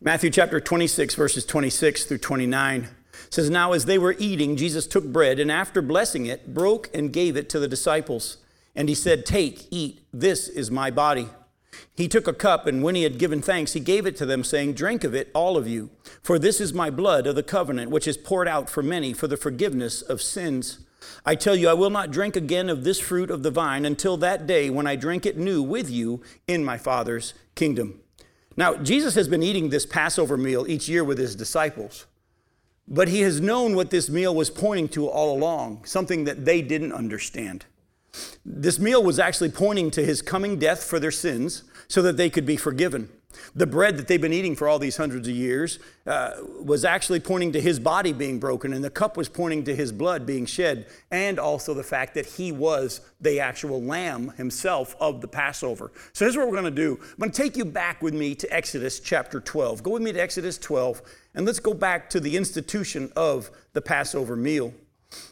Matthew chapter 26, verses 26 through 29 says, Now as they were eating, Jesus took bread and after blessing it, broke and gave it to the disciples. And he said, Take, eat, this is my body. He took a cup, and when he had given thanks, he gave it to them, saying, Drink of it, all of you, for this is my blood of the covenant, which is poured out for many for the forgiveness of sins. I tell you, I will not drink again of this fruit of the vine until that day when I drink it new with you in my Father's kingdom. Now, Jesus has been eating this Passover meal each year with his disciples, but he has known what this meal was pointing to all along, something that they didn't understand. This meal was actually pointing to his coming death for their sins so that they could be forgiven. The bread that they've been eating for all these hundreds of years uh, was actually pointing to his body being broken, and the cup was pointing to his blood being shed, and also the fact that he was the actual lamb himself of the Passover. So here's what we're going to do I'm going to take you back with me to Exodus chapter 12. Go with me to Exodus 12, and let's go back to the institution of the Passover meal.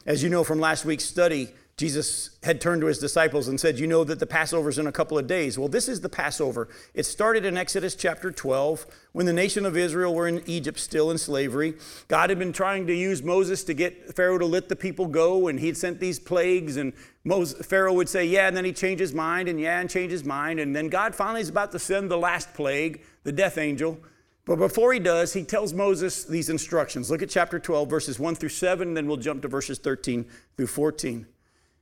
As you know from last week's study, Jesus had turned to his disciples and said, You know that the Passover's in a couple of days. Well, this is the Passover. It started in Exodus chapter 12 when the nation of Israel were in Egypt still in slavery. God had been trying to use Moses to get Pharaoh to let the people go, and he'd sent these plagues, and Moses, Pharaoh would say, Yeah, and then he'd change his mind, and yeah, and change his mind. And then God finally is about to send the last plague, the death angel. But before he does, he tells Moses these instructions. Look at chapter 12, verses 1 through 7, then we'll jump to verses 13 through 14.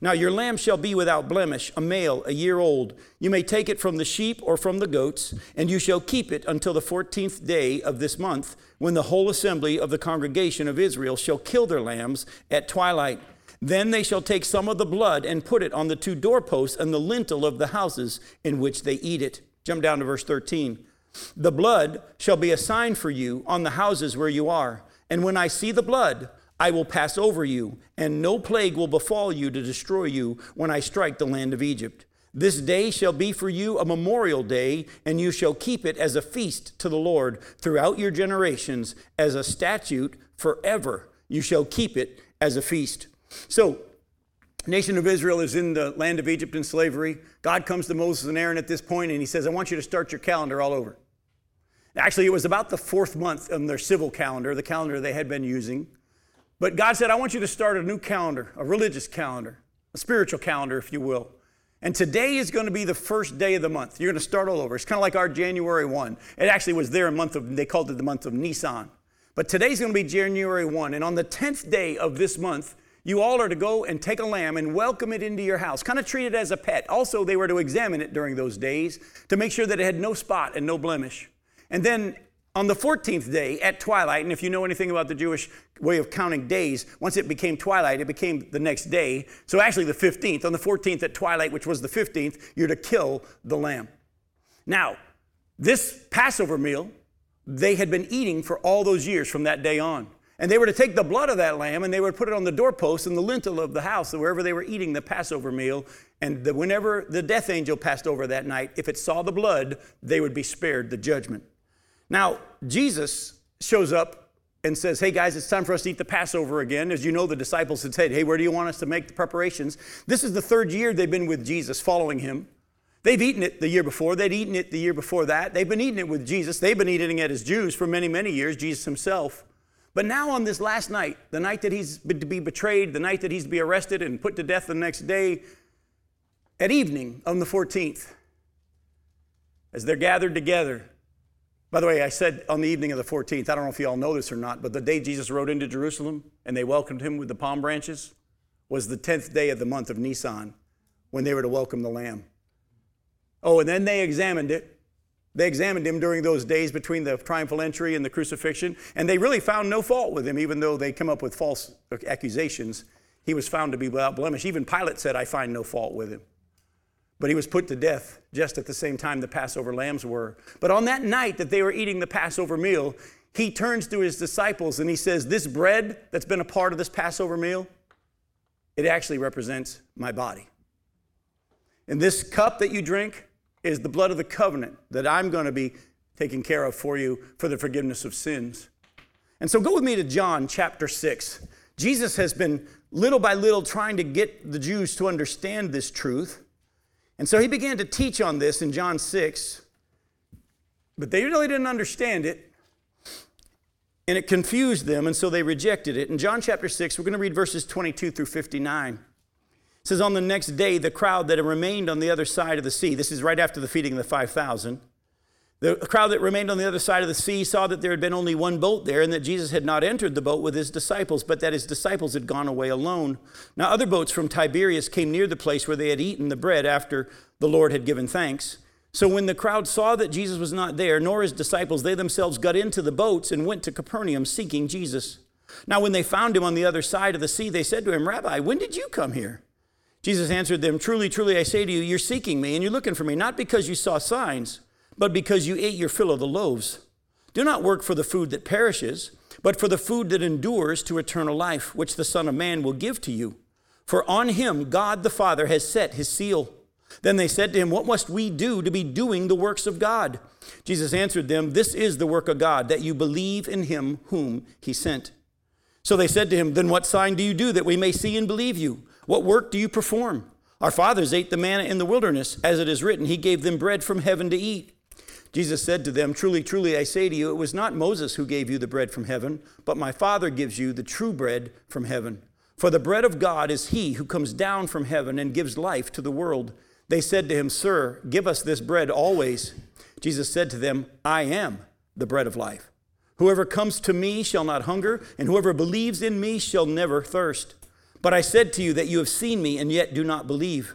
Now your lamb shall be without blemish, a male, a year old. You may take it from the sheep or from the goats, and you shall keep it until the fourteenth day of this month, when the whole assembly of the congregation of Israel shall kill their lambs at twilight. Then they shall take some of the blood and put it on the two doorposts and the lintel of the houses in which they eat it. Jump down to verse 13. The blood shall be a sign for you on the houses where you are. And when I see the blood, I will pass over you, and no plague will befall you to destroy you when I strike the land of Egypt. This day shall be for you a memorial day, and you shall keep it as a feast to the Lord throughout your generations, as a statute forever. You shall keep it as a feast. So, nation of Israel is in the land of Egypt in slavery. God comes to Moses and Aaron at this point, and he says, I want you to start your calendar all over. Actually, it was about the fourth month on their civil calendar, the calendar they had been using. But God said, I want you to start a new calendar, a religious calendar, a spiritual calendar, if you will. And today is going to be the first day of the month. You're going to start all over. It's kind of like our January 1. It actually was their month of, they called it the month of Nisan. But today's going to be January 1. And on the 10th day of this month, you all are to go and take a lamb and welcome it into your house. Kind of treat it as a pet. Also, they were to examine it during those days to make sure that it had no spot and no blemish. And then on the 14th day at twilight, and if you know anything about the Jewish way of counting days, once it became twilight, it became the next day. So actually, the 15th, on the 14th at twilight, which was the 15th, you're to kill the lamb. Now, this Passover meal, they had been eating for all those years from that day on. And they were to take the blood of that lamb and they would put it on the doorpost and the lintel of the house, wherever they were eating the Passover meal. And the, whenever the death angel passed over that night, if it saw the blood, they would be spared the judgment. Now, Jesus shows up and says, Hey guys, it's time for us to eat the Passover again. As you know, the disciples had said, Hey, where do you want us to make the preparations? This is the third year they've been with Jesus, following him. They've eaten it the year before. They'd eaten it the year before that. They've been eating it with Jesus. They've been eating it as Jews for many, many years, Jesus himself. But now, on this last night, the night that he's to be betrayed, the night that he's to be arrested and put to death the next day, at evening on the 14th, as they're gathered together, by the way, I said on the evening of the 14th, I don't know if you all know this or not, but the day Jesus rode into Jerusalem and they welcomed him with the palm branches was the 10th day of the month of Nisan when they were to welcome the Lamb. Oh, and then they examined it. They examined him during those days between the triumphal entry and the crucifixion, and they really found no fault with him, even though they come up with false accusations. He was found to be without blemish. Even Pilate said, I find no fault with him. But he was put to death just at the same time the Passover lambs were. But on that night that they were eating the Passover meal, he turns to his disciples and he says, This bread that's been a part of this Passover meal, it actually represents my body. And this cup that you drink is the blood of the covenant that I'm going to be taking care of for you for the forgiveness of sins. And so go with me to John chapter 6. Jesus has been little by little trying to get the Jews to understand this truth. And so he began to teach on this in John 6, but they really didn't understand it. And it confused them, and so they rejected it. In John chapter 6, we're going to read verses 22 through 59. It says, On the next day, the crowd that had remained on the other side of the sea, this is right after the feeding of the 5,000, the crowd that remained on the other side of the sea saw that there had been only one boat there and that Jesus had not entered the boat with his disciples, but that his disciples had gone away alone. Now, other boats from Tiberias came near the place where they had eaten the bread after the Lord had given thanks. So, when the crowd saw that Jesus was not there, nor his disciples, they themselves got into the boats and went to Capernaum seeking Jesus. Now, when they found him on the other side of the sea, they said to him, Rabbi, when did you come here? Jesus answered them, Truly, truly, I say to you, you're seeking me and you're looking for me, not because you saw signs but because you ate your fill of the loaves. Do not work for the food that perishes, but for the food that endures to eternal life, which the Son of Man will give to you. For on him God the Father has set his seal. Then they said to him, What must we do to be doing the works of God? Jesus answered them, This is the work of God, that you believe in him whom he sent. So they said to him, Then what sign do you do that we may see and believe you? What work do you perform? Our fathers ate the manna in the wilderness, as it is written, He gave them bread from heaven to eat. Jesus said to them, Truly, truly, I say to you, it was not Moses who gave you the bread from heaven, but my Father gives you the true bread from heaven. For the bread of God is he who comes down from heaven and gives life to the world. They said to him, Sir, give us this bread always. Jesus said to them, I am the bread of life. Whoever comes to me shall not hunger, and whoever believes in me shall never thirst. But I said to you that you have seen me and yet do not believe.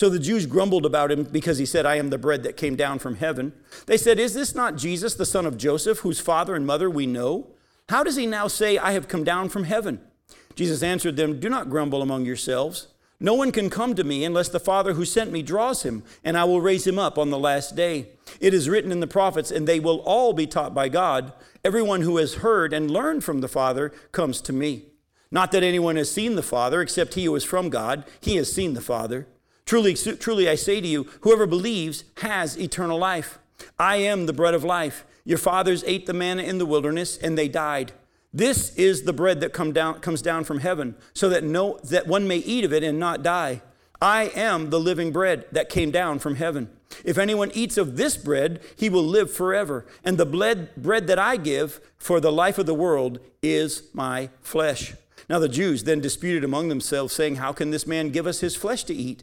So the Jews grumbled about him because he said, I am the bread that came down from heaven. They said, Is this not Jesus, the son of Joseph, whose father and mother we know? How does he now say, I have come down from heaven? Jesus answered them, Do not grumble among yourselves. No one can come to me unless the Father who sent me draws him, and I will raise him up on the last day. It is written in the prophets, and they will all be taught by God. Everyone who has heard and learned from the Father comes to me. Not that anyone has seen the Father, except he who is from God. He has seen the Father. Truly, truly, I say to you, whoever believes has eternal life. I am the bread of life. Your fathers ate the manna in the wilderness, and they died. This is the bread that come down, comes down from heaven, so that, no, that one may eat of it and not die. I am the living bread that came down from heaven. If anyone eats of this bread, he will live forever. And the bread, bread that I give for the life of the world is my flesh. Now the Jews then disputed among themselves, saying, How can this man give us his flesh to eat?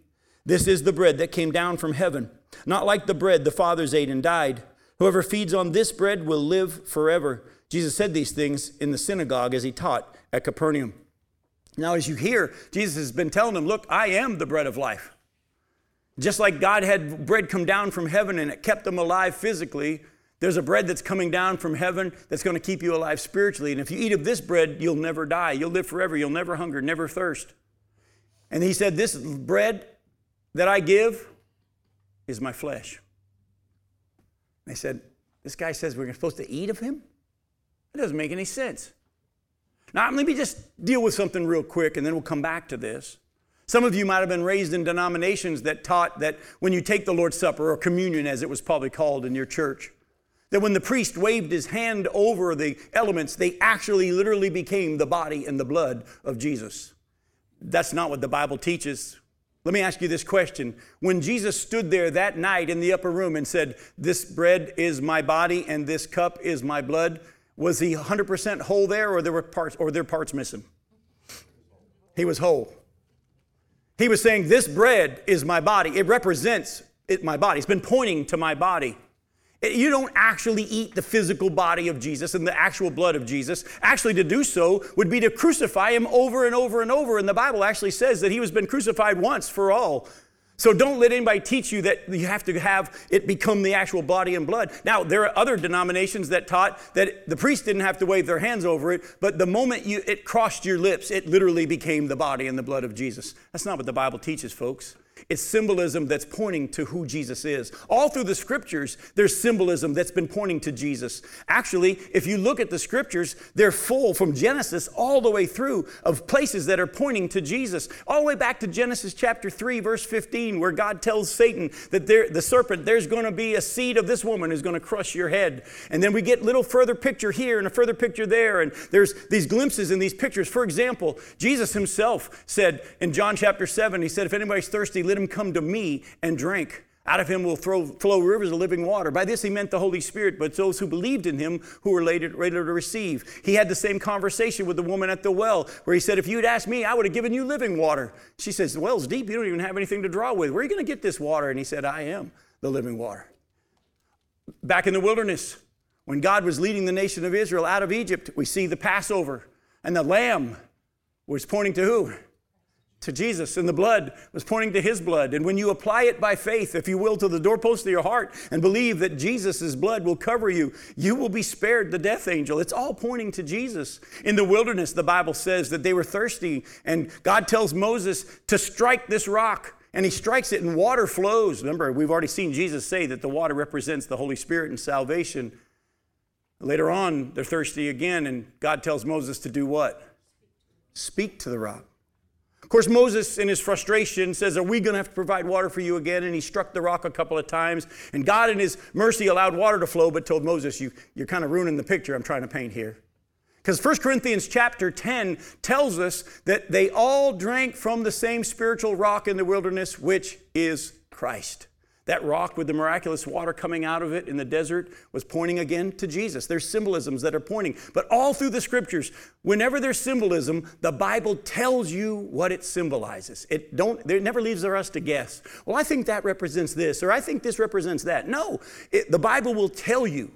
This is the bread that came down from heaven, not like the bread the fathers ate and died. Whoever feeds on this bread will live forever. Jesus said these things in the synagogue as he taught at Capernaum. Now, as you hear, Jesus has been telling them, Look, I am the bread of life. Just like God had bread come down from heaven and it kept them alive physically, there's a bread that's coming down from heaven that's going to keep you alive spiritually. And if you eat of this bread, you'll never die. You'll live forever. You'll never hunger, never thirst. And he said, This bread that I give is my flesh. They said, This guy says we're supposed to eat of him? That doesn't make any sense. Now, let me just deal with something real quick and then we'll come back to this. Some of you might have been raised in denominations that taught that when you take the Lord's Supper, or communion as it was probably called in your church, that when the priest waved his hand over the elements, they actually literally became the body and the blood of Jesus. That's not what the Bible teaches. Let me ask you this question. When Jesus stood there that night in the upper room and said, This bread is my body and this cup is my blood, was he 100% whole there or there were parts or there parts missing? He was whole. He was saying, This bread is my body. It represents it, my body. It's been pointing to my body. You don't actually eat the physical body of Jesus and the actual blood of Jesus. Actually, to do so would be to crucify him over and over and over. And the Bible actually says that he has been crucified once for all. So don't let anybody teach you that you have to have it become the actual body and blood. Now, there are other denominations that taught that the priest didn't have to wave their hands over it, but the moment you, it crossed your lips, it literally became the body and the blood of Jesus. That's not what the Bible teaches, folks. It's symbolism that's pointing to who Jesus is. All through the scriptures, there's symbolism that's been pointing to Jesus. Actually, if you look at the scriptures, they're full from Genesis all the way through of places that are pointing to Jesus. All the way back to Genesis chapter 3, verse 15, where God tells Satan that there, the serpent, there's going to be a seed of this woman who's going to crush your head. And then we get little further picture here and a further picture there. And there's these glimpses in these pictures. For example, Jesus himself said in John chapter 7, he said, If anybody's thirsty, let him come to me and drink. Out of him will throw, flow rivers of living water. By this he meant the Holy Spirit, but those who believed in him who were later, later to receive. He had the same conversation with the woman at the well, where he said, If you'd asked me, I would have given you living water. She says, The well's deep. You don't even have anything to draw with. Where are you going to get this water? And he said, I am the living water. Back in the wilderness, when God was leading the nation of Israel out of Egypt, we see the Passover, and the lamb was pointing to who? To Jesus, and the blood was pointing to his blood. And when you apply it by faith, if you will, to the doorpost of your heart and believe that Jesus' blood will cover you, you will be spared the death angel. It's all pointing to Jesus. In the wilderness, the Bible says that they were thirsty, and God tells Moses to strike this rock. And he strikes it, and water flows. Remember, we've already seen Jesus say that the water represents the Holy Spirit and salvation. Later on, they're thirsty again, and God tells Moses to do what? Speak to the rock. Of course, Moses, in his frustration, says, Are we going to have to provide water for you again? And he struck the rock a couple of times. And God, in his mercy, allowed water to flow, but told Moses, you, You're kind of ruining the picture I'm trying to paint here. Because 1 Corinthians chapter 10 tells us that they all drank from the same spiritual rock in the wilderness, which is Christ. That rock with the miraculous water coming out of it in the desert was pointing again to Jesus. There's symbolisms that are pointing. But all through the scriptures, whenever there's symbolism, the Bible tells you what it symbolizes. It don't it never leaves us to guess. Well, I think that represents this or I think this represents that. No, it, the Bible will tell you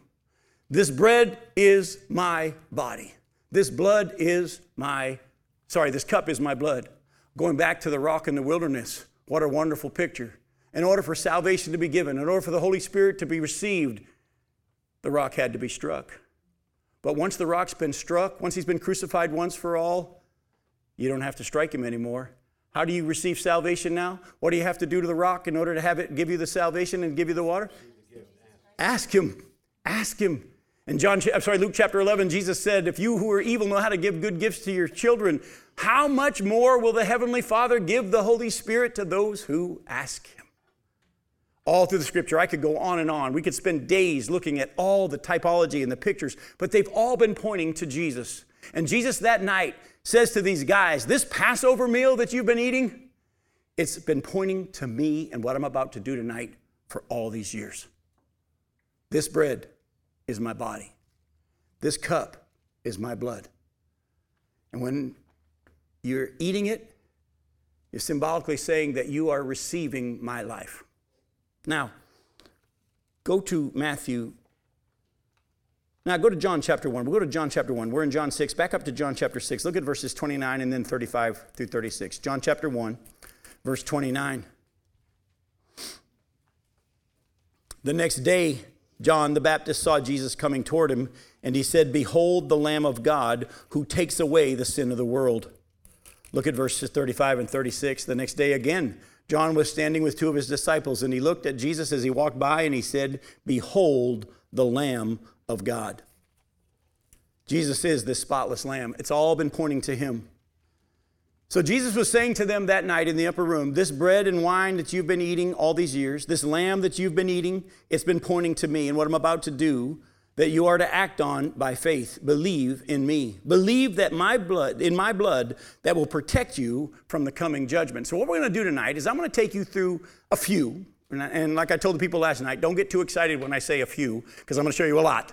this bread is my body. This blood is my sorry, this cup is my blood. Going back to the rock in the wilderness. What a wonderful picture in order for salvation to be given, in order for the Holy Spirit to be received, the rock had to be struck. But once the rock's been struck, once he's been crucified once for all, you don't have to strike him anymore. How do you receive salvation now? What do you have to do to the rock in order to have it give you the salvation and give you the water? Ask him. Ask him. In John, I'm sorry, Luke chapter 11, Jesus said, If you who are evil know how to give good gifts to your children, how much more will the Heavenly Father give the Holy Spirit to those who ask Him? All through the scripture. I could go on and on. We could spend days looking at all the typology and the pictures, but they've all been pointing to Jesus. And Jesus that night says to these guys, This Passover meal that you've been eating, it's been pointing to me and what I'm about to do tonight for all these years. This bread is my body, this cup is my blood. And when you're eating it, you're symbolically saying that you are receiving my life. Now, go to Matthew. Now, go to John chapter 1. We'll go to John chapter 1. We're in John 6. Back up to John chapter 6. Look at verses 29 and then 35 through 36. John chapter 1, verse 29. The next day, John the Baptist saw Jesus coming toward him, and he said, Behold the Lamb of God who takes away the sin of the world. Look at verses 35 and 36. The next day, again, John was standing with two of his disciples, and he looked at Jesus as he walked by, and he said, Behold the Lamb of God. Jesus is this spotless Lamb. It's all been pointing to him. So Jesus was saying to them that night in the upper room, This bread and wine that you've been eating all these years, this lamb that you've been eating, it's been pointing to me. And what I'm about to do, that you are to act on by faith. Believe in me. Believe that my blood, in my blood, that will protect you from the coming judgment. So, what we're going to do tonight is I'm going to take you through a few. And like I told the people last night, don't get too excited when I say a few, because I'm going to show you a lot.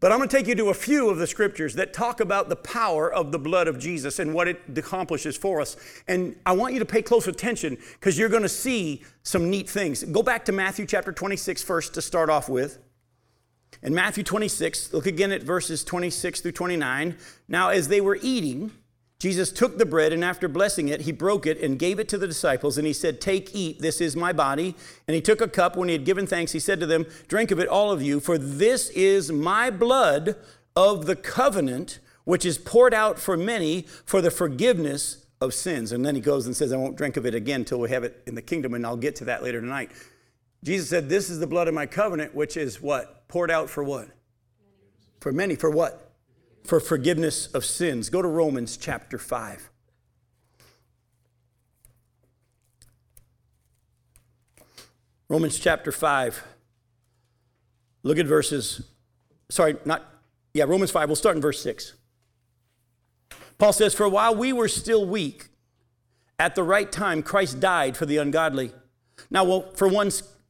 But I'm going to take you to a few of the scriptures that talk about the power of the blood of Jesus and what it accomplishes for us. And I want you to pay close attention because you're going to see some neat things. Go back to Matthew chapter 26 first to start off with. In Matthew 26, look again at verses 26 through 29. Now, as they were eating, Jesus took the bread and after blessing it, he broke it and gave it to the disciples. And he said, Take, eat, this is my body. And he took a cup. When he had given thanks, he said to them, Drink of it, all of you, for this is my blood of the covenant, which is poured out for many for the forgiveness of sins. And then he goes and says, I won't drink of it again until we have it in the kingdom. And I'll get to that later tonight. Jesus said, This is the blood of my covenant, which is what? Poured out for what? For many. For what? for forgiveness of sins. Go to Romans chapter 5. Romans chapter 5. Look at verses, sorry, not, yeah, Romans 5. We'll start in verse 6. Paul says, For while we were still weak, at the right time, Christ died for the ungodly. Now, well, for one,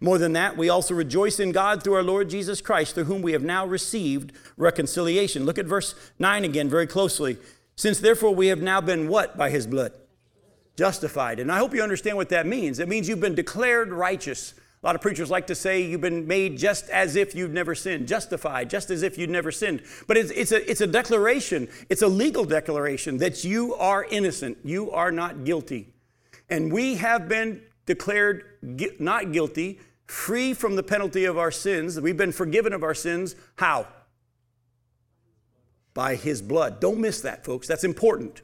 More than that, we also rejoice in God through our Lord Jesus Christ, through whom we have now received reconciliation. Look at verse 9 again very closely. Since therefore we have now been what by his blood? justified. And I hope you understand what that means. It means you've been declared righteous. A lot of preachers like to say you've been made just as if you've never sinned, justified, just as if you'd never sinned. But it's, it's, a, it's a declaration, it's a legal declaration that you are innocent, you are not guilty. And we have been declared not guilty, free from the penalty of our sins. We've been forgiven of our sins. How? By His blood. Don't miss that, folks. That's important.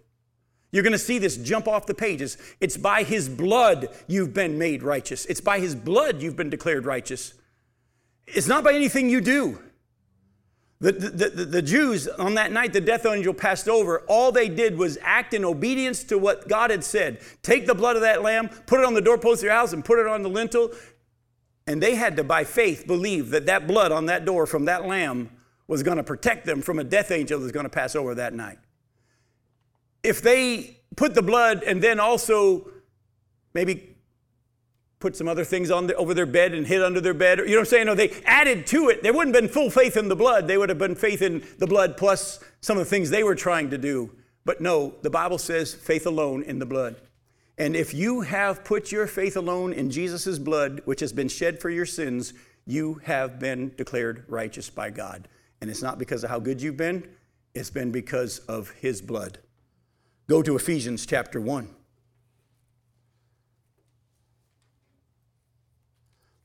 You're going to see this jump off the pages. It's by his blood you've been made righteous. It's by his blood you've been declared righteous. It's not by anything you do. The, the, the, the, Jews, on that night the death angel passed over, all they did was act in obedience to what God had said. Take the blood of that lamb, put it on the doorpost of your house, and put it on the lintel. And they had to, by faith, believe that that blood on that door from that lamb was going to protect them from a death angel that's going to pass over that night if they put the blood and then also maybe put some other things on the, over their bed and hid under their bed, you know what I'm saying? No, they added to it. There wouldn't have been full faith in the blood. They would have been faith in the blood plus some of the things they were trying to do. But no, the Bible says faith alone in the blood. And if you have put your faith alone in Jesus' blood, which has been shed for your sins, you have been declared righteous by God. And it's not because of how good you've been, it's been because of His blood. Go to Ephesians chapter 1.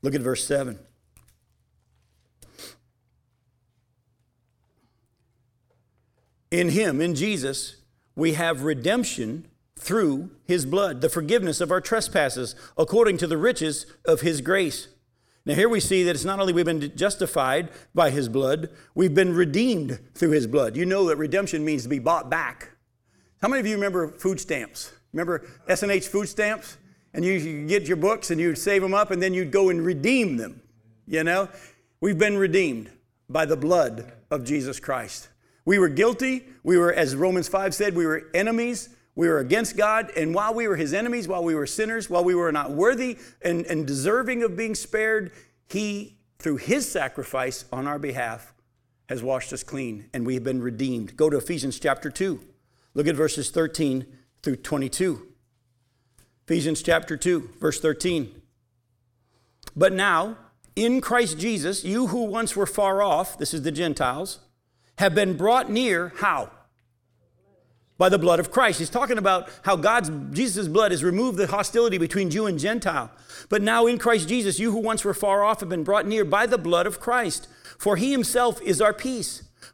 Look at verse 7. In him, in Jesus, we have redemption through his blood, the forgiveness of our trespasses, according to the riches of his grace. Now, here we see that it's not only we've been justified by his blood, we've been redeemed through his blood. You know that redemption means to be bought back. How many of you remember food stamps? Remember S&H food stamps? And you, get your books and you'd save them up and then you'd go and redeem them. You know? We've been redeemed by the blood of Jesus Christ. We were guilty. We were, as Romans 5 said, we were enemies. We were against God. And while we were his enemies, while we were sinners, while we were not worthy and, and deserving of being spared, he, through his sacrifice on our behalf, has washed us clean and we have been redeemed. Go to Ephesians chapter 2. Look at verses 13 through 22. Ephesians chapter 2, verse 13. But now, in Christ Jesus, you who once were far off, this is the Gentiles, have been brought near, how? By the blood of Christ. He's talking about how God's, Jesus' blood has removed the hostility between Jew and Gentile. But now in Christ Jesus, you who once were far off have been brought near by the blood of Christ. For he himself is our peace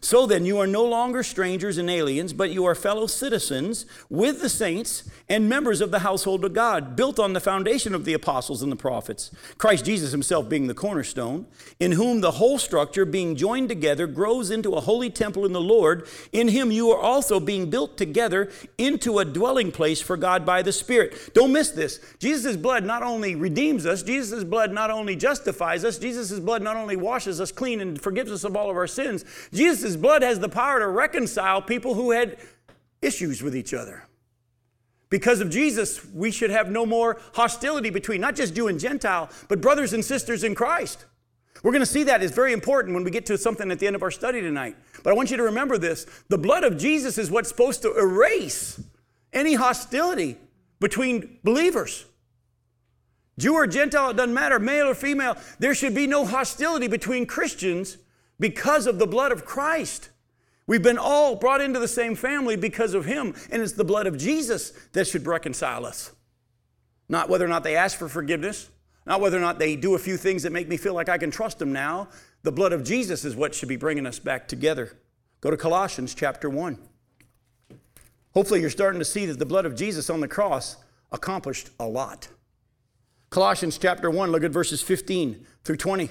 So then, you are no longer strangers and aliens, but you are fellow citizens with the saints and members of the household of God, built on the foundation of the apostles and the prophets, Christ Jesus himself being the cornerstone, in whom the whole structure, being joined together, grows into a holy temple in the Lord. In him you are also being built together into a dwelling place for God by the Spirit. Don't miss this. Jesus' blood not only redeems us, Jesus' blood not only justifies us, Jesus' blood not only washes us clean and forgives us of all of our sins, Jesus Jesus' blood has the power to reconcile people who had issues with each other. Because of Jesus, we should have no more hostility between not just Jew and Gentile, but brothers and sisters in Christ. We're going to see that is very important when we get to something at the end of our study tonight. But I want you to remember this the blood of Jesus is what's supposed to erase any hostility between believers. Jew or Gentile, it doesn't matter, male or female, there should be no hostility between Christians because of the blood of Christ. We've been all brought into the same family because of Him, and it's the blood of Jesus that should reconcile us. Not whether or not they ask for forgiveness, not whether or not they do a few things that make me feel like I can trust them now. The blood of Jesus is what should be bringing us back together. Go to Colossians chapter 1. Hopefully, you're starting to see that the blood of Jesus on the cross accomplished a lot. Colossians chapter 1, look at verses 15 through 20.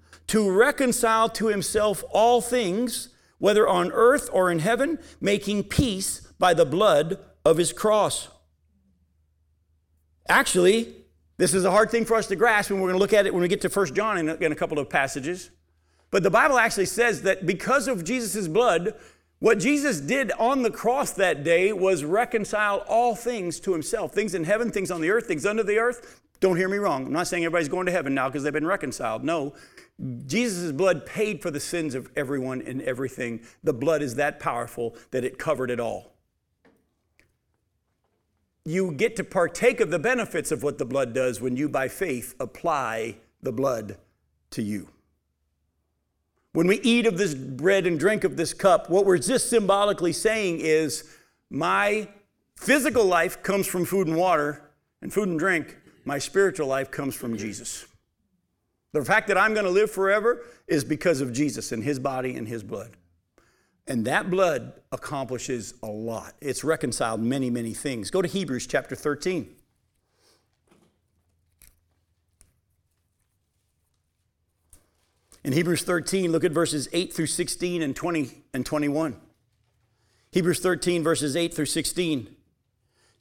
to reconcile to himself all things, whether on earth or in heaven, making peace by the blood of his cross. Actually, this is a hard thing for us to grasp, and we're going to look at it when we get to 1 John in a, in a couple of passages. But the Bible actually says that because of Jesus' blood, what Jesus did on the cross that day was reconcile all things to himself things in heaven, things on the earth, things under the earth. Don't hear me wrong. I'm not saying everybody's going to heaven now because they've been reconciled. No. Jesus' blood paid for the sins of everyone and everything. The blood is that powerful that it covered it all. You get to partake of the benefits of what the blood does when you, by faith, apply the blood to you. When we eat of this bread and drink of this cup, what we're just symbolically saying is my physical life comes from food and water and food and drink. My spiritual life comes from Jesus. The fact that I'm going to live forever is because of Jesus and his body and his blood. And that blood accomplishes a lot. It's reconciled many, many things. Go to Hebrews chapter 13. In Hebrews 13, look at verses 8 through 16 and 20 and 21. Hebrews 13, verses 8 through 16.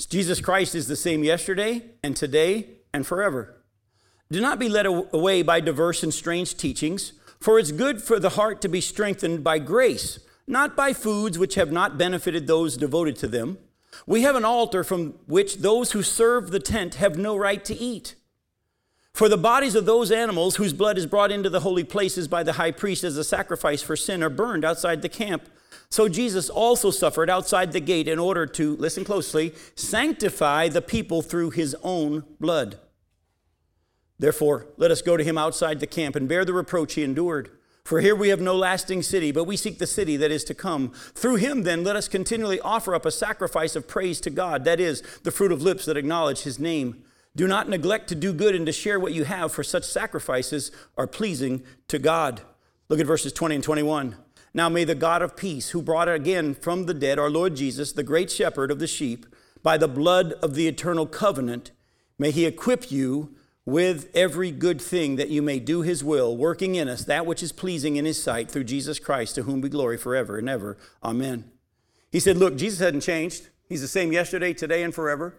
Jesus Christ is the same yesterday and today and forever. Do not be led away by diverse and strange teachings, for it's good for the heart to be strengthened by grace, not by foods which have not benefited those devoted to them. We have an altar from which those who serve the tent have no right to eat. For the bodies of those animals whose blood is brought into the holy places by the high priest as a sacrifice for sin are burned outside the camp. So Jesus also suffered outside the gate in order to, listen closely, sanctify the people through his own blood. Therefore, let us go to him outside the camp and bear the reproach he endured. For here we have no lasting city, but we seek the city that is to come. Through him, then, let us continually offer up a sacrifice of praise to God, that is, the fruit of lips that acknowledge his name. Do not neglect to do good and to share what you have, for such sacrifices are pleasing to God. Look at verses 20 and 21. Now may the God of peace, who brought again from the dead our Lord Jesus, the great shepherd of the sheep, by the blood of the eternal covenant, may he equip you with every good thing that you may do his will, working in us that which is pleasing in his sight through Jesus Christ, to whom be glory forever and ever. Amen. He said, Look, Jesus hadn't changed. He's the same yesterday, today, and forever.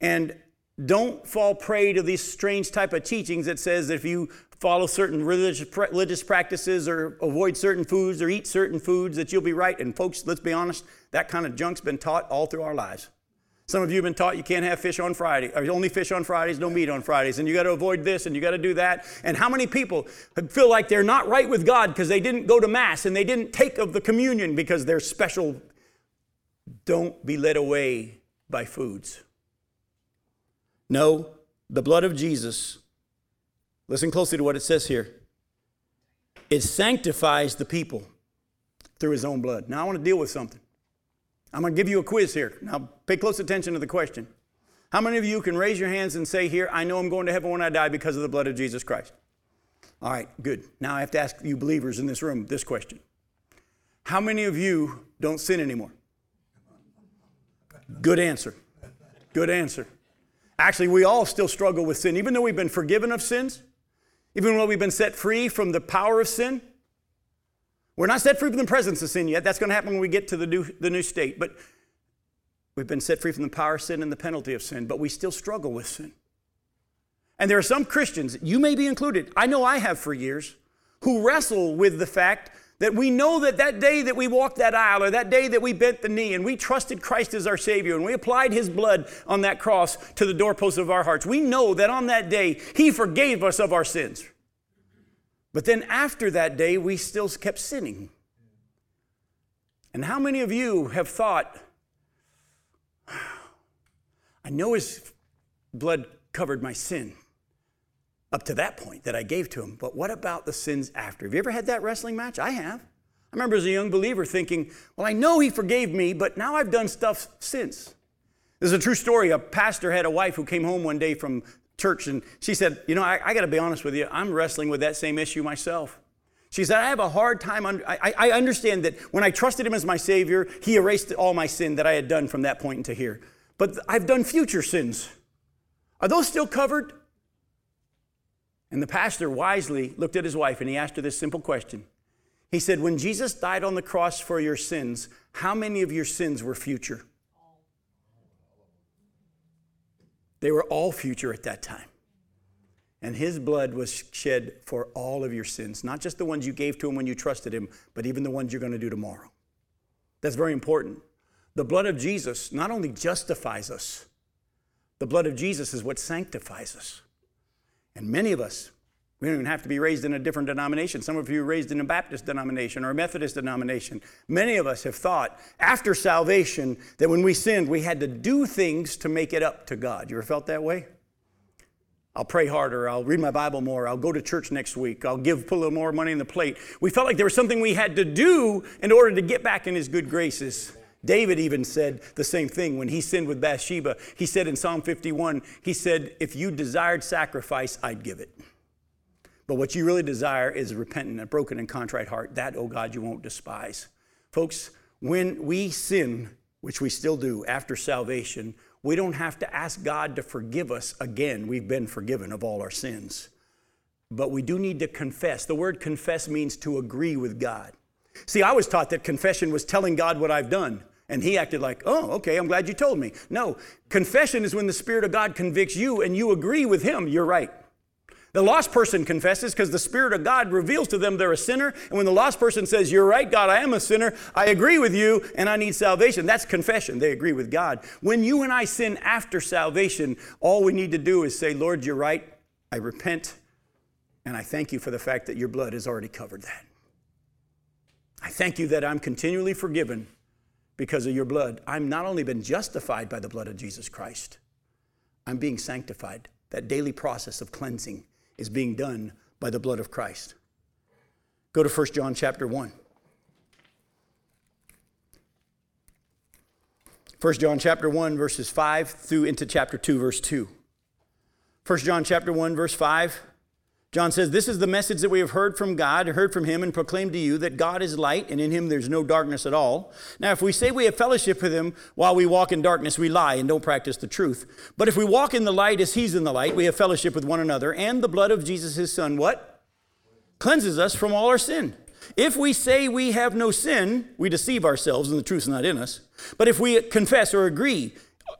And don't fall prey to these strange type of teachings that says that if you follow certain religious, religious practices or avoid certain foods or eat certain foods that you'll be right. And folks, let's be honest, that kind of junk's been taught all through our lives. Some of you have been taught you can't have fish on Friday, or only fish on Fridays, no meat on Fridays, and you got to avoid this and you got to do that. And how many people feel like they're not right with God because they didn't go to Mass and they didn't take of the communion because they're special? Don't be led away by foods. No, the blood of Jesus, listen closely to what it says here. It sanctifies the people through his own blood. Now, I want to deal with something. I'm going to give you a quiz here. Now, pay close attention to the question. How many of you can raise your hands and say, Here, I know I'm going to heaven when I die because of the blood of Jesus Christ? All right, good. Now I have to ask you believers in this room this question How many of you don't sin anymore? Good answer. Good answer. Actually, we all still struggle with sin. Even though we've been forgiven of sins, even though we've been set free from the power of sin, we're not set free from the presence of sin yet. That's going to happen when we get to the new, the new state. But we've been set free from the power of sin and the penalty of sin, but we still struggle with sin. And there are some Christians, you may be included, I know I have for years, who wrestle with the fact that we know that that day that we walked that aisle or that day that we bent the knee and we trusted Christ as our Savior and we applied His blood on that cross to the doorposts of our hearts, we know that on that day He forgave us of our sins. But then after that day, we still kept sinning. And how many of you have thought, I know his blood covered my sin up to that point that I gave to him, but what about the sins after? Have you ever had that wrestling match? I have. I remember as a young believer thinking, well, I know he forgave me, but now I've done stuff since. This is a true story. A pastor had a wife who came home one day from church, and she said, You know, I, I got to be honest with you, I'm wrestling with that same issue myself. She said, I have a hard time. Under, I, I understand that when I trusted him as my Savior, he erased all my sin that I had done from that point into here. But I've done future sins. Are those still covered? And the pastor wisely looked at his wife and he asked her this simple question. He said, When Jesus died on the cross for your sins, how many of your sins were future? They were all future at that time. And his blood was shed for all of your sins, not just the ones you gave to him when you trusted him, but even the ones you're going to do tomorrow. That's very important. The blood of Jesus not only justifies us, the blood of Jesus is what sanctifies us. And many of us, we don't even have to be raised in a different denomination. Some of you raised in a Baptist denomination or a Methodist denomination. Many of us have thought after salvation that when we sinned, we had to do things to make it up to God. You ever felt that way? I'll pray harder. I'll read my Bible more. I'll go to church next week. I'll give put a little more money in the plate. We felt like there was something we had to do in order to get back in His good graces. David even said the same thing when he sinned with Bathsheba. He said in Psalm 51, he said, If you desired sacrifice, I'd give it. But what you really desire is a repentant, a broken and contrite heart. That, oh God, you won't despise. Folks, when we sin, which we still do after salvation, we don't have to ask God to forgive us again. We've been forgiven of all our sins. But we do need to confess. The word confess means to agree with God. See, I was taught that confession was telling God what I've done. And he acted like, oh, okay, I'm glad you told me. No, confession is when the Spirit of God convicts you and you agree with him, you're right. The lost person confesses because the Spirit of God reveals to them they're a sinner. And when the lost person says, You're right, God, I am a sinner, I agree with you, and I need salvation, that's confession. They agree with God. When you and I sin after salvation, all we need to do is say, Lord, you're right, I repent, and I thank you for the fact that your blood has already covered that. I thank you that I'm continually forgiven because of your blood. I'm not only been justified by the blood of Jesus Christ, I'm being sanctified. That daily process of cleansing is being done by the blood of Christ. Go to 1 John chapter 1. 1 John chapter 1 verses 5 through into chapter 2 verse 2. 1 John chapter 1 verse 5 John says, This is the message that we have heard from God, heard from him, and proclaimed to you that God is light, and in him there's no darkness at all. Now, if we say we have fellowship with him while we walk in darkness, we lie and don't practice the truth. But if we walk in the light as he's in the light, we have fellowship with one another, and the blood of Jesus, his son, what? Cleanses us from all our sin. If we say we have no sin, we deceive ourselves and the truth is not in us. But if we confess or agree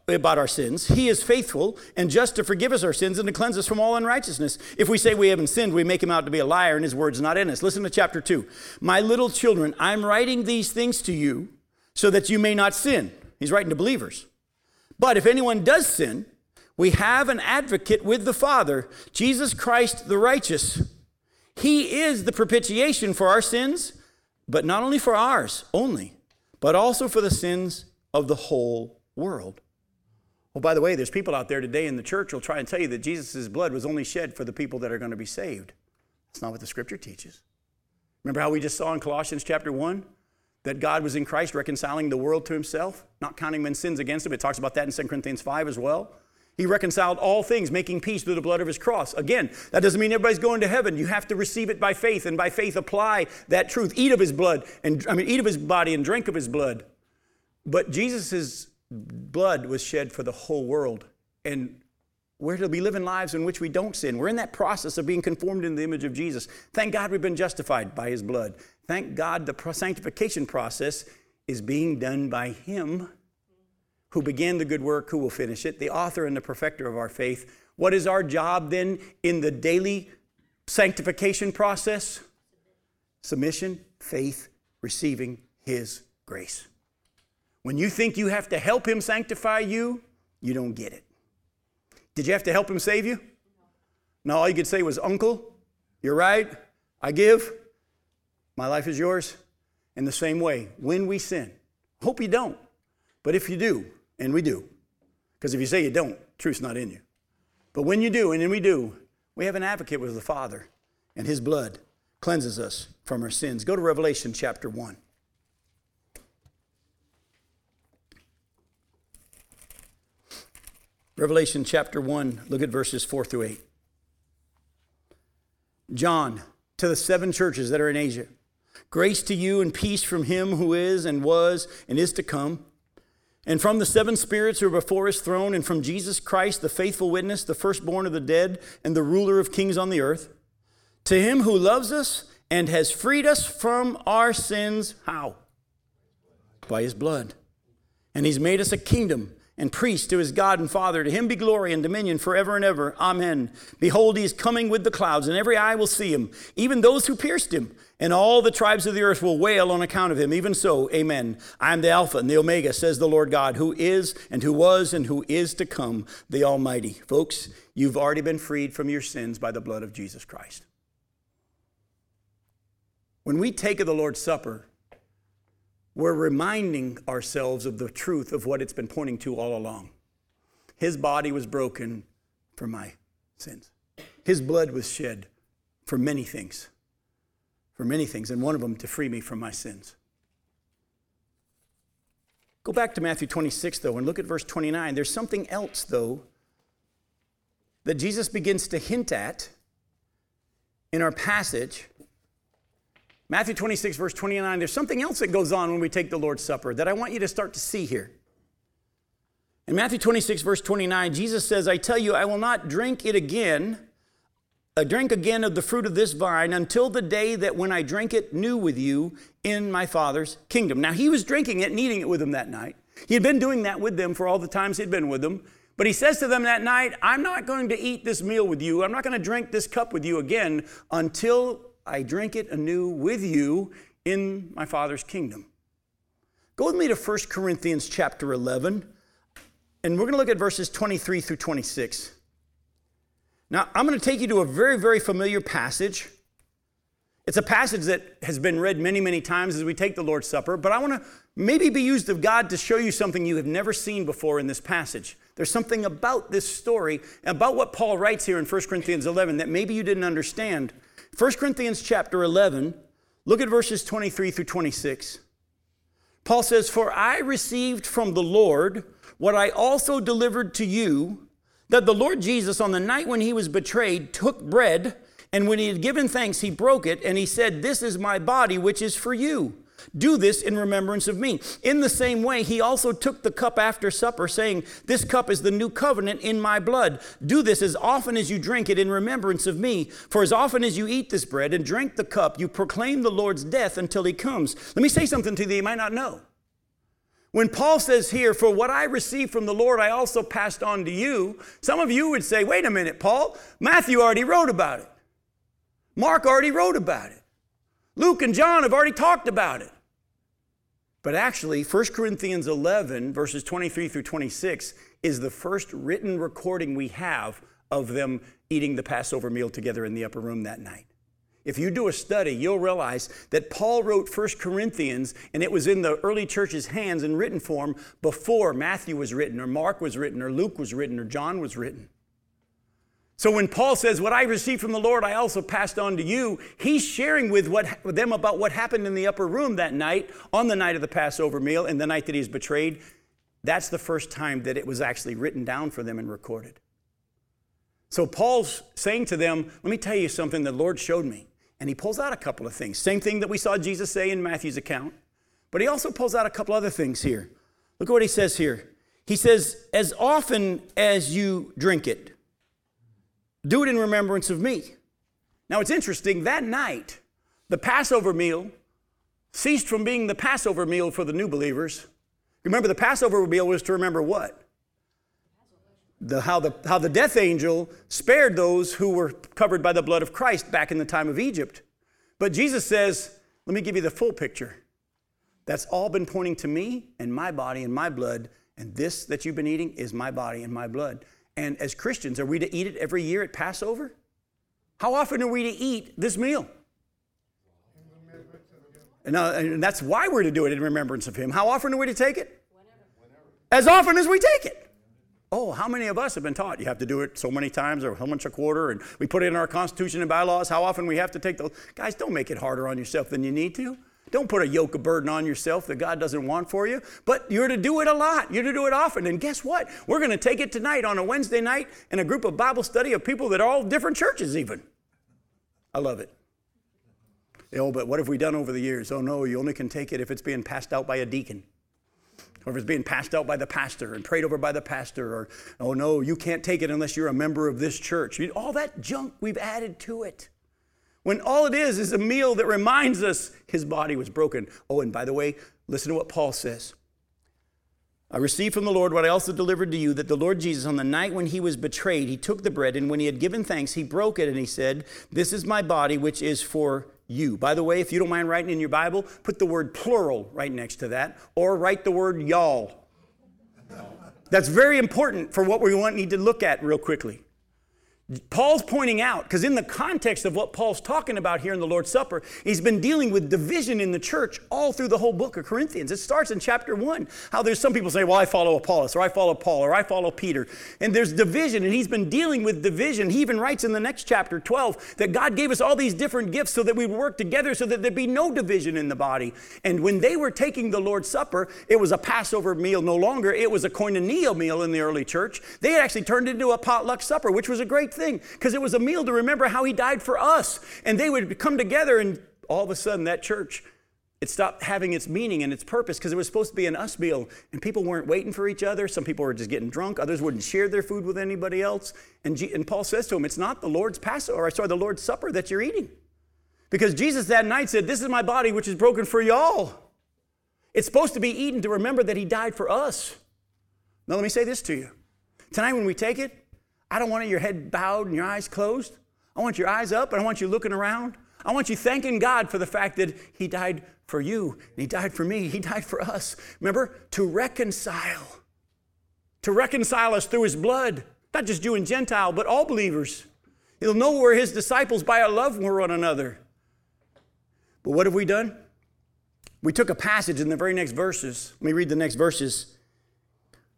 about our sins, he is faithful and just to forgive us our sins and to cleanse us from all unrighteousness. If we say we haven't sinned, we make him out to be a liar and his word's not in us. Listen to chapter 2. My little children, I'm writing these things to you so that you may not sin. He's writing to believers. But if anyone does sin, we have an advocate with the Father, Jesus Christ the righteous. He is the propitiation for our sins, but not only for ours only, but also for the sins of the whole world. Well, by the way, there's people out there today in the church who'll try and tell you that Jesus' blood was only shed for the people that are going to be saved. That's not what the scripture teaches. Remember how we just saw in Colossians chapter 1 that God was in Christ reconciling the world to himself, not counting men's sins against him? It talks about that in 2 Corinthians 5 as well. He reconciled all things, making peace through the blood of his cross. Again, that doesn't mean everybody's going to heaven. You have to receive it by faith, and by faith apply that truth. Eat of his blood, and I mean, eat of his body and drink of his blood. But Jesus' blood was shed for the whole world. And we're to be living lives in which we don't sin. We're in that process of being conformed in the image of Jesus. Thank God we've been justified by his blood. Thank God the sanctification process is being done by him who began the good work, who will finish it, the author and the perfecter of our faith. What is our job then in the daily sanctification process? Submission, faith, receiving His grace. When you think you have to help Him sanctify you, you don't get it. Did you have to help Him save you? No, all you could say was, Uncle, you're right, I give, my life is yours. In the same way, when we sin, hope you don't, but if you do, and we do. Because if you say you don't, truth's not in you. But when you do, and then we do, we have an advocate with the Father, and his blood cleanses us from our sins. Go to Revelation chapter 1. Revelation chapter 1, look at verses 4 through 8. John, to the seven churches that are in Asia, grace to you and peace from him who is and was and is to come and from the seven spirits who are before his throne, and from Jesus Christ, the faithful witness, the firstborn of the dead, and the ruler of kings on the earth, to him who loves us and has freed us from our sins, how? By his blood. And he's made us a kingdom and priest to his God and Father. To him be glory and dominion forever and ever. Amen. Behold, he is coming with the clouds, and every eye will see him, even those who pierced him and all the tribes of the earth will wail on account of him. Even so, amen. I am the Alpha and the Omega, says the Lord God, who is and who was and who is to come, the Almighty. Folks, you've already been freed from your sins by the blood of Jesus Christ. When we take of the Lord's Supper, we're reminding ourselves of the truth of what it's been pointing to all along. His body was broken for my sins, His blood was shed for many things for many things, and one of them to free me from my sins. Go back to Matthew 26, though, and look at verse 29. There's something else, though, that Jesus begins to hint at in our passage. Matthew 26, verse 29, there's something else that goes on when we take the Lord's Supper that I want you to start to see here. In Matthew 26, verse 29, Jesus says, I tell you, I will not drink it again a drink again of the fruit of this vine until the day that when I drink it new with you in my Father's kingdom. Now, he was drinking it and eating it with them that night. He had been doing that with them for all the times he'd been with them. But he says to them that night, I'm not going to eat this meal with you. I'm not going to drink this cup with you again until I drink it anew with you in my Father's kingdom. Go with me to 1 Corinthians chapter 11, and we're going to look at verses 23 through 26. Now, I'm going to take you to a very, very familiar passage. It's a passage that has been read many, many times as we take the Lord's Supper, but I want to maybe be used of God to show you something you have never seen before in this passage. There's something about this story, about what Paul writes here in 1 Corinthians 11 that maybe you didn't understand. 1 Corinthians chapter 11, look at verses 23 through 26. Paul says, For I received from the Lord what I also delivered to you that the Lord Jesus, on the night when he was betrayed, took bread, and when he had given thanks, he broke it, and he said, This is my body, which is for you. Do this in remembrance of me. In the same way, he also took the cup after supper, saying, This cup is the new covenant in my blood. Do this as often as you drink it in remembrance of me. For as often as you eat this bread and drink the cup, you proclaim the Lord's death until he comes. Let me say something to you you might not know. When Paul says here, For what I received from the Lord, I also passed on to you, some of you would say, Wait a minute, Paul, Matthew already wrote about it. Mark already wrote about it. Luke and John have already talked about it. But actually, 1 Corinthians 11, verses 23 through 26, is the first written recording we have of them eating the Passover meal together in the upper room that night. If you do a study, you'll realize that Paul wrote 1 Corinthians and it was in the early church's hands in written form before Matthew was written, or Mark was written, or Luke was written, or John was written. So when Paul says, What I received from the Lord, I also passed on to you, he's sharing with, what, them about what happened in the upper room that night, on the night of the Passover meal, and the night that he's betrayed. That's the first time that it was actually written down for them and recorded. So Paul's saying to them, Let me tell you something the Lord showed me. And he pulls out a couple of things. Same thing that we saw Jesus say in Matthew's account. But he also pulls out a couple other things here. Look at what he says here. He says, As often as you drink it, do it in remembrance of me. Now it's interesting, that night, the Passover meal ceased from being the Passover meal for the new believers. Remember, the Passover meal was to remember what? The, how, the, how the death angel spared those who were covered by the blood of Christ back in the time of Egypt. But Jesus says, let me give you the full picture. That's all been pointing to me and my body and my blood, and this that you've been eating is my body and my blood. And as Christians, are we to eat it every year at Passover? How often are we to eat this meal? And, uh, and that's why we're to do it in remembrance of Him. How often are we to take it? As often as we take it. Oh, how many of us have been taught you have to do it so many times or how much a quarter? And we put it in our Constitution and bylaws how often we have to take those. Guys, don't make it harder on yourself than you need to. Don't put a yoke of burden on yourself that God doesn't want for you. But you're to do it a lot. You're to do it often. And guess what? We're going to take it tonight on a Wednesday night in a group of Bible study of people that are all different churches, even. I love it. Oh, but what have we done over the years? Oh, no, you only can take it if it's being passed out by a deacon or if it's being passed out by the pastor and prayed over by the pastor, or, oh no, you can't take it unless you're a member of this church. all that junk we've added to it when all it is is a meal that reminds us his body was broken. Oh, and by the way, listen to what Paul says. I received from the Lord what I also delivered to you that the Lord Jesus, on the night when he was betrayed, he took the bread, and when he had given thanks, he broke it, and he said, This is my body, which is for you. By the way, if you don't mind writing in your Bible, put the word plural right next to that, or write the word y'all. That's very important for what we want need to look at real quickly. Paul's pointing out, because in the context of what Paul's talking about here in the Lord's Supper, he's been dealing with division in the church all through the whole book of Corinthians. It starts in chapter one, how there's some people say, Well, I follow Apollos, or I follow Paul, or I follow Peter. And there's division, and he's been dealing with division. He even writes in the next chapter, 12, that God gave us all these different gifts so that we would work together so that there'd be no division in the body. And when they were taking the Lord's Supper, it was a Passover meal no longer, it was a koinonia meal in the early church. They had actually turned it into a potluck supper, which was a great thing because it was a meal to remember how he died for us. And they would come together, and all of a sudden, that church, it stopped having its meaning and its purpose because it was supposed to be an us meal, and people weren't waiting for each other. Some people were just getting drunk, others wouldn't share their food with anybody else. And, G- and Paul says to him, It's not the Lord's Passover, or sorry, the Lord's Supper that you're eating. Because Jesus that night said, This is my body which is broken for y'all. It's supposed to be eaten to remember that he died for us. Now, let me say this to you. Tonight, when we take it, I don't want your head bowed and your eyes closed. I want your eyes up and I want you looking around. I want you thanking God for the fact that He died for you and He died for me. He died for us. Remember, to reconcile, to reconcile us through His blood, not just Jew and Gentile, but all believers. He'll know we're His disciples by our love for one another. But what have we done? We took a passage in the very next verses. Let me read the next verses.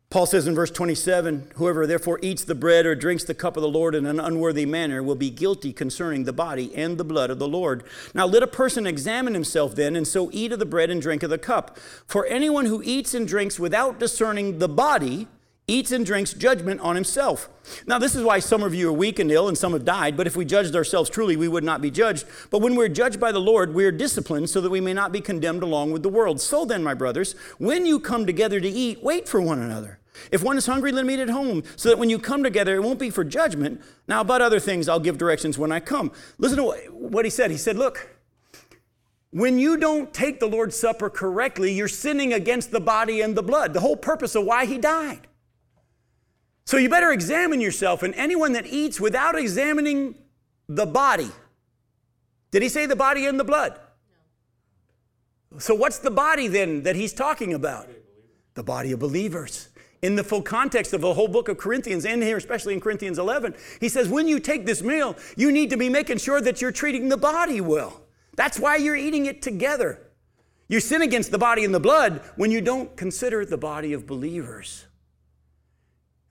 Paul says in verse 27 Whoever therefore eats the bread or drinks the cup of the Lord in an unworthy manner will be guilty concerning the body and the blood of the Lord. Now let a person examine himself then, and so eat of the bread and drink of the cup. For anyone who eats and drinks without discerning the body eats and drinks judgment on himself. Now, this is why some of you are weak and ill and some have died, but if we judged ourselves truly, we would not be judged. But when we're judged by the Lord, we are disciplined so that we may not be condemned along with the world. So then, my brothers, when you come together to eat, wait for one another. If one is hungry, let him eat at home, so that when you come together, it won't be for judgment. Now, about other things, I'll give directions when I come. Listen to what he said. He said, Look, when you don't take the Lord's Supper correctly, you're sinning against the body and the blood, the whole purpose of why he died. So you better examine yourself, and anyone that eats without examining the body. Did he say the body and the blood? No. So what's the body then that he's talking about? The body of believers. In the full context of the whole book of Corinthians, and here, especially in Corinthians 11, he says, when you take this meal, you need to be making sure that you're treating the body well. That's why you're eating it together. You sin against the body and the blood when you don't consider the body of believers.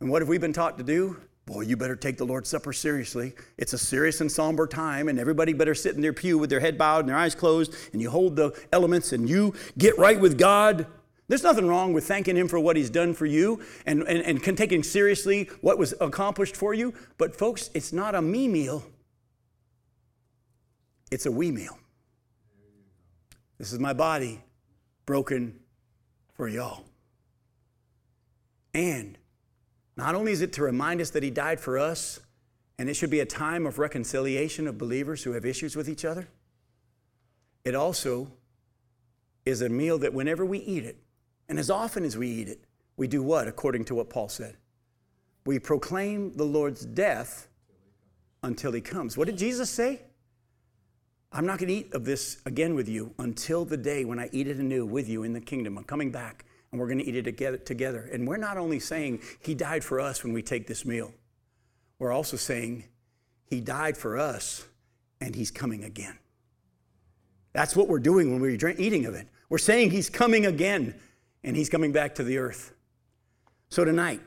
And what have we been taught to do? Boy, you better take the Lord's Supper seriously. It's a serious and somber time, and everybody better sit in their pew with their head bowed and their eyes closed, and you hold the elements and you get right with God. There's nothing wrong with thanking Him for what He's done for you and, and, and taking seriously what was accomplished for you. But, folks, it's not a me meal, it's a we meal. This is my body broken for y'all. And not only is it to remind us that He died for us, and it should be a time of reconciliation of believers who have issues with each other, it also is a meal that whenever we eat it, and as often as we eat it, we do what, according to what Paul said? We proclaim the Lord's death until He comes. What did Jesus say? I'm not going to eat of this again with you until the day when I eat it anew with you in the kingdom. I'm coming back and we're going to eat it together. And we're not only saying he died for us when we take this meal, we're also saying he died for us and he's coming again. That's what we're doing when we're eating of it. We're saying he's coming again and he's coming back to the earth. So tonight,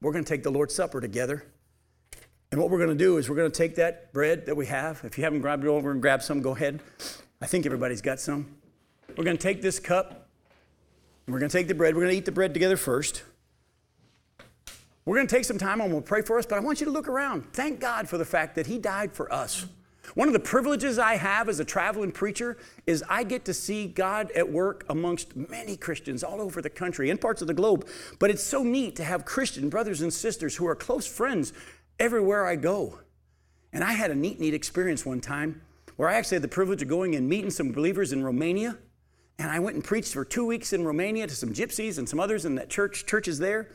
we're going to take the Lord's Supper together. And what we're going to do is we're going to take that bread that we have. If you haven't grabbed it over and grabbed some, go ahead. I think everybody's got some. We're going to take this cup we're going to take the bread. We're going to eat the bread together first. We're going to take some time and we'll pray for us, but I want you to look around. Thank God for the fact that He died for us. One of the privileges I have as a traveling preacher is I get to see God at work amongst many Christians all over the country and parts of the globe. But it's so neat to have Christian brothers and sisters who are close friends everywhere I go. And I had a neat, neat experience one time where I actually had the privilege of going and meeting some believers in Romania. And I went and preached for two weeks in Romania to some gypsies and some others in that church, churches there.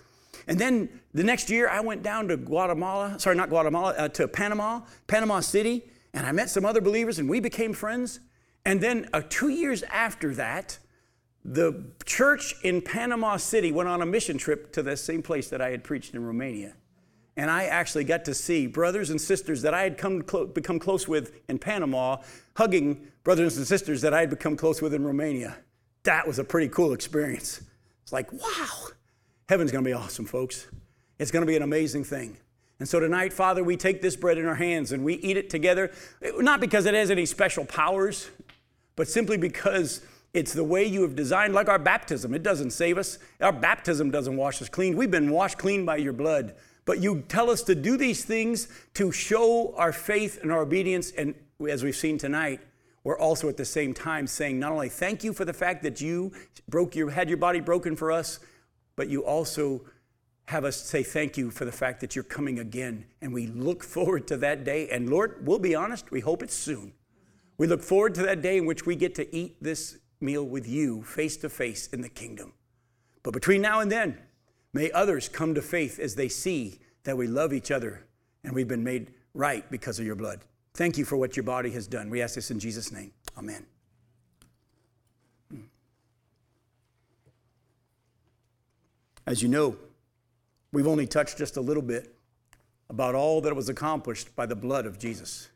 And then the next year, I went down to Guatemala, sorry, not Guatemala, uh, to Panama, Panama City, and I met some other believers and we became friends. And then uh, two years after that, the church in Panama City went on a mission trip to the same place that I had preached in Romania. And I actually got to see brothers and sisters that I had come clo- become close with in Panama hugging brothers and sisters that I had become close with in Romania. That was a pretty cool experience. It's like, wow, heaven's gonna be awesome, folks. It's gonna be an amazing thing. And so tonight, Father, we take this bread in our hands and we eat it together, not because it has any special powers, but simply because it's the way you have designed, like our baptism. It doesn't save us, our baptism doesn't wash us clean. We've been washed clean by your blood. But you tell us to do these things to show our faith and our obedience. And as we've seen tonight, we're also at the same time saying not only thank you for the fact that you broke your had your body broken for us, but you also have us say thank you for the fact that you're coming again. And we look forward to that day. And Lord, we'll be honest, we hope it's soon. We look forward to that day in which we get to eat this meal with you face to face in the kingdom. But between now and then, May others come to faith as they see that we love each other and we've been made right because of your blood. Thank you for what your body has done. We ask this in Jesus' name. Amen. Hmm. As you know, we've only touched just a little bit about all that was accomplished by the blood of Jesus.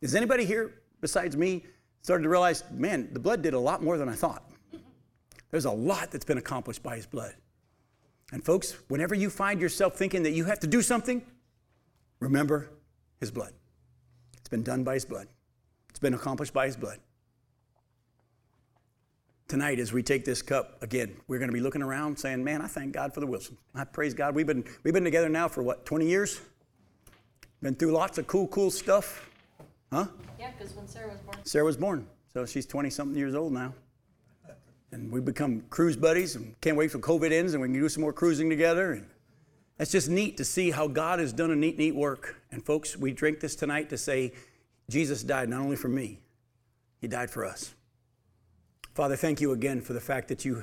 Is anybody here besides me started to realize, man, the blood did a lot more than I thought? There's a lot that's been accomplished by his blood. And folks, whenever you find yourself thinking that you have to do something, remember his blood. It's been done by his blood, it's been accomplished by his blood. tonight as we take this cup again we're going to be looking around saying man i thank god for the wilsons i praise god. We've been we've been together now for what 20 years? Been through lots of cool cool stuff huh? Yeah, because when Sarah was born. sarah was born. So she's 20 something years old now and we've become cruise buddies and can't wait till covid ends and we can do some more cruising together and that's just neat to see how god has done a neat neat work and folks we drink this tonight to say jesus died not only for me he died for us Father, thank you again for the fact that you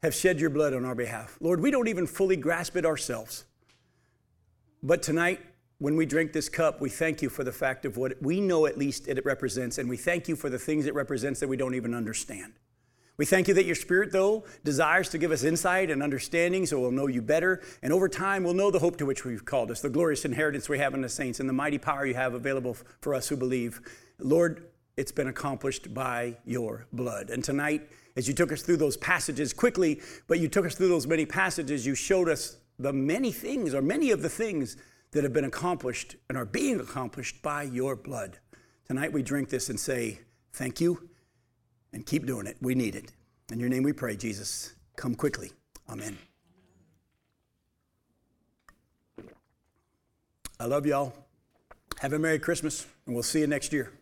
have shed your blood on our behalf. Lord, we don't even fully grasp it ourselves. But tonight, when we drink this cup, we thank you for the fact of what we know at least it represents, and we thank you for the things it represents that we don't even understand. We thank you that your Spirit, though, desires to give us insight and understanding so we'll know you better. And over time, we'll know the hope to which we've called us, the glorious inheritance we have in the saints, and the mighty power you have available for us who believe. Lord, it's been accomplished by your blood. And tonight, as you took us through those passages quickly, but you took us through those many passages, you showed us the many things, or many of the things that have been accomplished and are being accomplished by your blood. Tonight, we drink this and say, Thank you, and keep doing it. We need it. In your name we pray, Jesus. Come quickly. Amen. I love y'all. Have a Merry Christmas, and we'll see you next year.